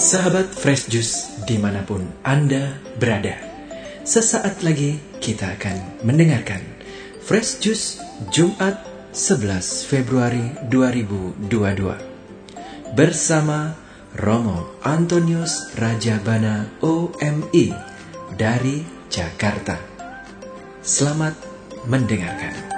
Sahabat Fresh Juice di mana pun Anda berada Sesaat lagi kita akan mendengarkan Fresh Juice Jumat 11 Februari 2022 Bersama Romo Antonius Rajabana OMI dari Jakarta. Selamat mendengarkan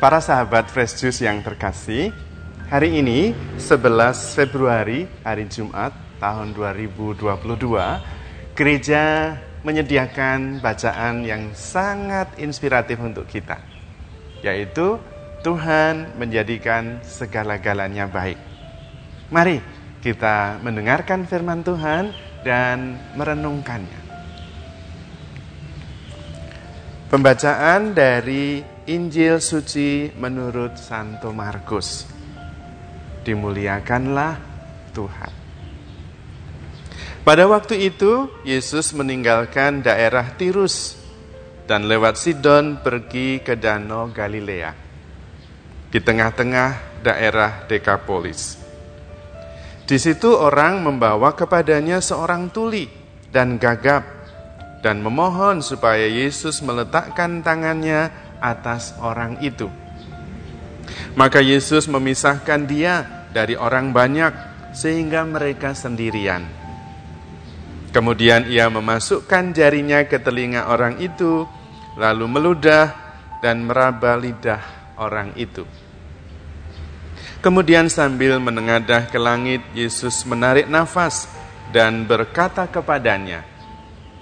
Para sahabat Fresh Juice yang terkasih, hari ini 11 Februari, hari Jumat tahun 2022, gereja menyediakan bacaan yang sangat inspiratif untuk kita, yaitu Tuhan menjadikan segala-galanya baik. Mari kita mendengarkan firman Tuhan dan merenungkannya. Pembacaan dari Injil suci menurut Santo Markus. Dimuliakanlah Tuhan. Pada waktu itu, Yesus meninggalkan daerah Tirus dan lewat Sidon pergi ke Danau Galilea di tengah-tengah daerah Dekapolis. Di situ orang membawa kepadanya seorang tuli dan gagap dan memohon supaya Yesus meletakkan tangannya atas orang itu. Maka Yesus memisahkan dia dari orang banyak sehingga mereka sendirian. Kemudian ia memasukkan jarinya ke telinga orang itu, lalu meludah dan meraba lidah orang itu. Kemudian sambil menengadah ke langit, Yesus menarik nafas dan berkata kepadanya,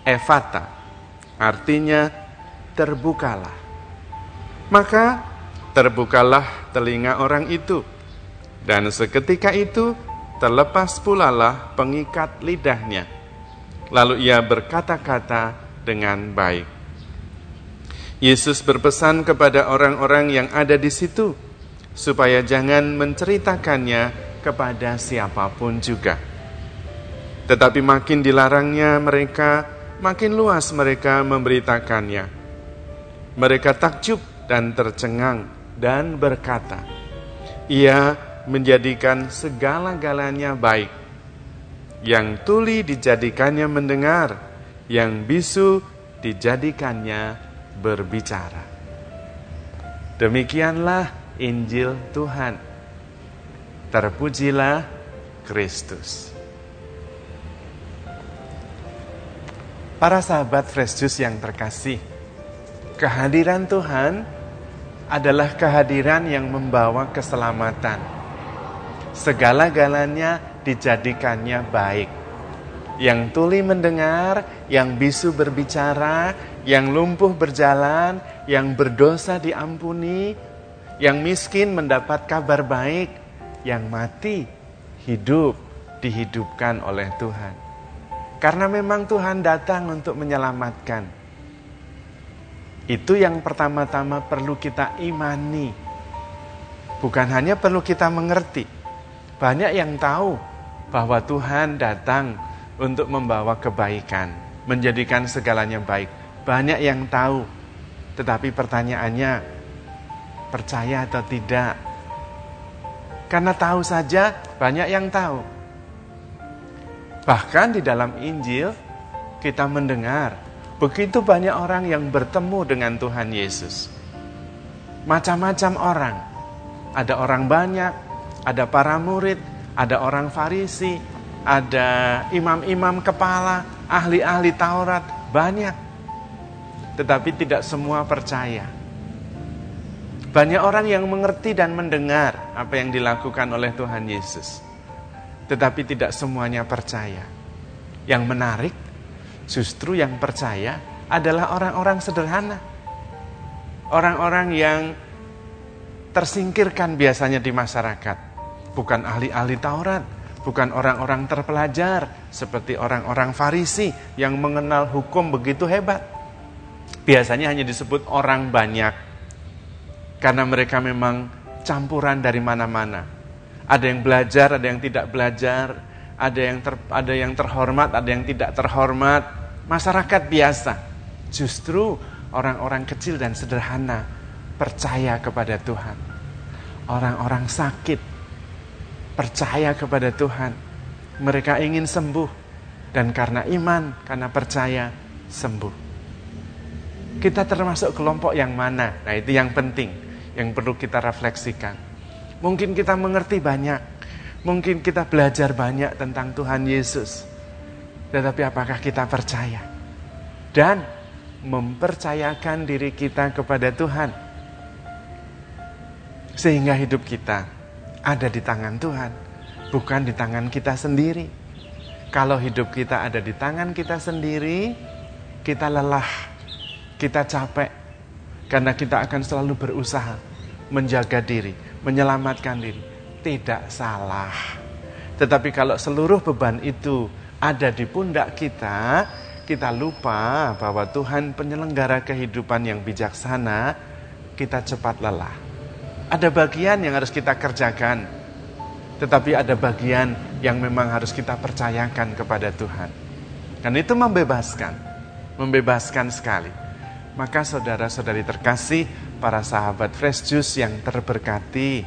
Evata, artinya terbukalah. Maka terbukalah telinga orang itu, dan seketika itu terlepas pulalah pengikat lidahnya. Lalu ia berkata-kata dengan baik. Yesus berpesan kepada orang-orang yang ada di situ supaya jangan menceritakannya kepada siapa pun juga. Tetapi makin dilarangnya mereka, makin luas mereka memberitakannya. Mereka takjub dan tercengang dan berkata, Ia menjadikan segala-galanya baik. Yang tuli dijadikannya mendengar, yang bisu dijadikannya berbicara. Demikianlah Injil Tuhan. Terpujilah Kristus. Para sahabat Fresh yang terkasih, kehadiran Tuhan adalah kehadiran yang membawa keselamatan. Segala-galanya dijadikannya baik. Yang tuli mendengar, yang bisu berbicara, yang lumpuh berjalan, yang berdosa diampuni, yang miskin mendapat kabar baik, yang mati hidup dihidupkan oleh Tuhan. Karena memang Tuhan datang untuk menyelamatkan itu yang pertama-tama perlu kita imani. Bukan hanya perlu kita mengerti. Banyak yang tahu bahwa Tuhan datang untuk membawa kebaikan, menjadikan segalanya baik. Banyak yang tahu. Tetapi pertanyaannya, percaya atau tidak? Karena tahu saja banyak yang tahu. Bahkan di dalam Injil kita mendengar Begitu banyak orang yang bertemu dengan Tuhan Yesus. Macam-macam orang. Ada orang banyak, ada para murid, ada orang Farisi, ada imam-imam kepala, ahli-ahli Taurat, banyak. Tetapi tidak semua percaya. Banyak orang yang mengerti dan mendengar apa yang dilakukan oleh Tuhan Yesus. Tetapi tidak semuanya percaya. Yang menarik, Justru yang percaya adalah orang-orang sederhana. Orang-orang yang tersingkirkan biasanya di masyarakat. Bukan ahli-ahli Taurat, bukan orang-orang terpelajar seperti orang-orang Farisi yang mengenal hukum begitu hebat. Biasanya hanya disebut orang banyak karena mereka memang campuran dari mana-mana. Ada yang belajar, ada yang tidak belajar, ada yang ter, ada yang terhormat, ada yang tidak terhormat. Masyarakat biasa. Justru orang-orang kecil dan sederhana percaya kepada Tuhan. Orang-orang sakit percaya kepada Tuhan. Mereka ingin sembuh dan karena iman, karena percaya sembuh. Kita termasuk kelompok yang mana? Nah, itu yang penting yang perlu kita refleksikan. Mungkin kita mengerti banyak, mungkin kita belajar banyak tentang Tuhan Yesus. Tetapi apakah kita percaya? Dan mempercayakan diri kita kepada Tuhan. Sehingga hidup kita ada di tangan Tuhan, bukan di tangan kita sendiri. Kalau hidup kita ada di tangan kita sendiri, kita lelah, kita capek, karena kita akan selalu berusaha menjaga diri, menyelamatkan diri. Tidak salah. Tetapi kalau seluruh beban itu ada di pundak kita, kita lupa bahwa Tuhan penyelenggara kehidupan yang bijaksana, kita cepat lelah. Ada bagian yang harus kita kerjakan, tetapi ada bagian yang memang harus kita percayakan kepada Tuhan. Dan itu membebaskan, membebaskan sekali. Maka saudara-saudari terkasih, para sahabat Fresh Juice yang terberkati,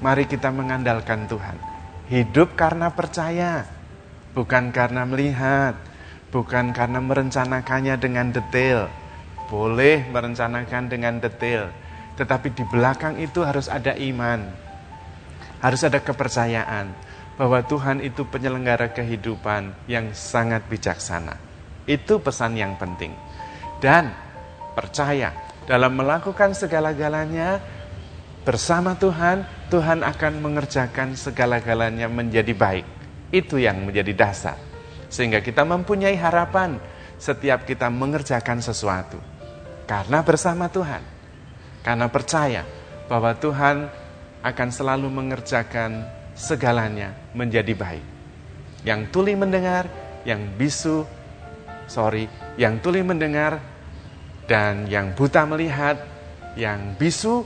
mari kita mengandalkan Tuhan. Hidup karena percaya, bukan karena melihat, bukan karena merencanakannya dengan detail. Boleh merencanakan dengan detail, tetapi di belakang itu harus ada iman, harus ada kepercayaan bahwa Tuhan itu penyelenggara kehidupan yang sangat bijaksana. Itu pesan yang penting. Dan percaya dalam melakukan segala-galanya bersama Tuhan, Tuhan akan mengerjakan segala-galanya menjadi baik. Itu yang menjadi dasar. Sehingga kita mempunyai harapan setiap kita mengerjakan sesuatu. Karena bersama Tuhan. Karena percaya bahwa Tuhan akan selalu mengerjakan segalanya menjadi baik. Yang tuli mendengar, yang bisu, sorry, yang tuli mendengar, dan yang buta melihat, yang bisu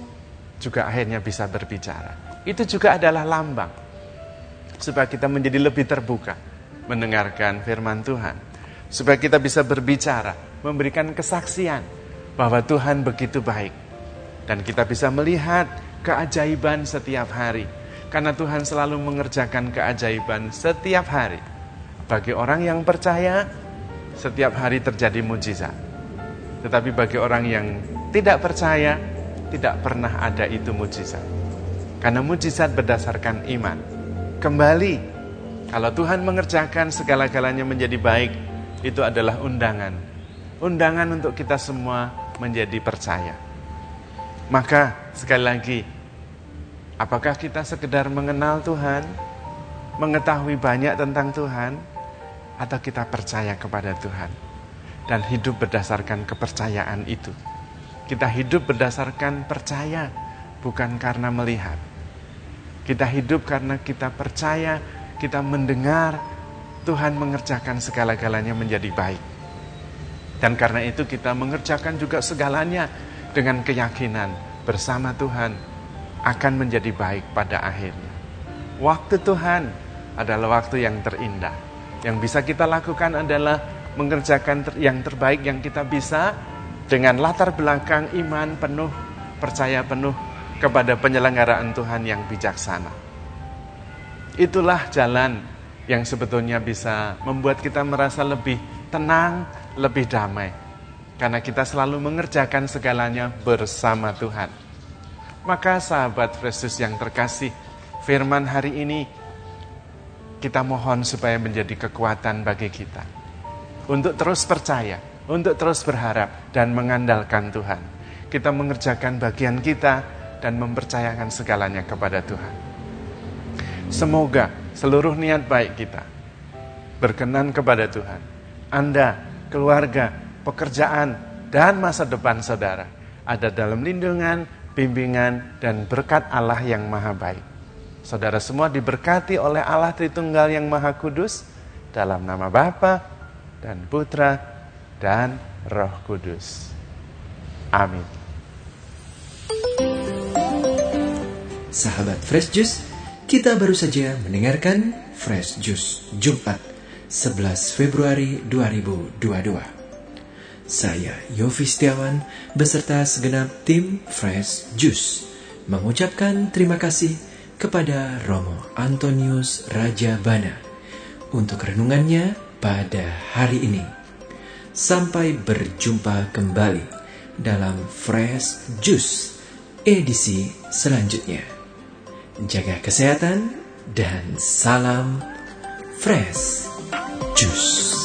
juga akhirnya bisa berbicara. Itu juga adalah lambang supaya kita menjadi lebih terbuka mendengarkan firman Tuhan. Supaya kita bisa berbicara, memberikan kesaksian bahwa Tuhan begitu baik. Dan kita bisa melihat keajaiban setiap hari. Karena Tuhan selalu mengerjakan keajaiban setiap hari. Bagi orang yang percaya, setiap hari terjadi mujizat. Tetapi bagi orang yang tidak percaya, tidak pernah ada itu mujizat. Karena mujizat berdasarkan iman. Kembali, kalau Tuhan mengerjakan segala-galanya menjadi baik, itu adalah undangan. Undangan untuk kita semua menjadi percaya. Maka sekali lagi, Apakah kita sekedar mengenal Tuhan, mengetahui banyak tentang Tuhan, atau kita percaya kepada Tuhan dan hidup berdasarkan kepercayaan itu? Kita hidup berdasarkan percaya, bukan karena melihat. Kita hidup karena kita percaya, kita mendengar Tuhan mengerjakan segala-galanya menjadi baik. Dan karena itu kita mengerjakan juga segalanya dengan keyakinan bersama Tuhan akan menjadi baik pada akhirnya. Waktu Tuhan adalah waktu yang terindah. Yang bisa kita lakukan adalah mengerjakan yang terbaik yang kita bisa dengan latar belakang iman penuh, percaya penuh kepada penyelenggaraan Tuhan yang bijaksana. Itulah jalan yang sebetulnya bisa membuat kita merasa lebih tenang, lebih damai. Karena kita selalu mengerjakan segalanya bersama Tuhan. Maka sahabat Yesus yang terkasih, firman hari ini kita mohon supaya menjadi kekuatan bagi kita. Untuk terus percaya, untuk terus berharap dan mengandalkan Tuhan. Kita mengerjakan bagian kita dan mempercayakan segalanya kepada Tuhan. Semoga seluruh niat baik kita berkenan kepada Tuhan. Anda, keluarga, pekerjaan, dan masa depan saudara ada dalam lindungan bimbingan, dan berkat Allah yang maha baik. Saudara semua diberkati oleh Allah Tritunggal yang maha kudus dalam nama Bapa dan Putra dan Roh Kudus. Amin. Sahabat Fresh Juice, Kita baru saja mendengarkan Fresh Juice Jumat 11 Februari 2022. Saya Yofi Setiawan beserta segenap tim Fresh Juice mengucapkan terima kasih kepada Romo Antonius Raja Bana untuk renungannya pada hari ini. Sampai berjumpa kembali dalam Fresh Juice edisi selanjutnya. Jaga kesehatan dan salam fresh juice.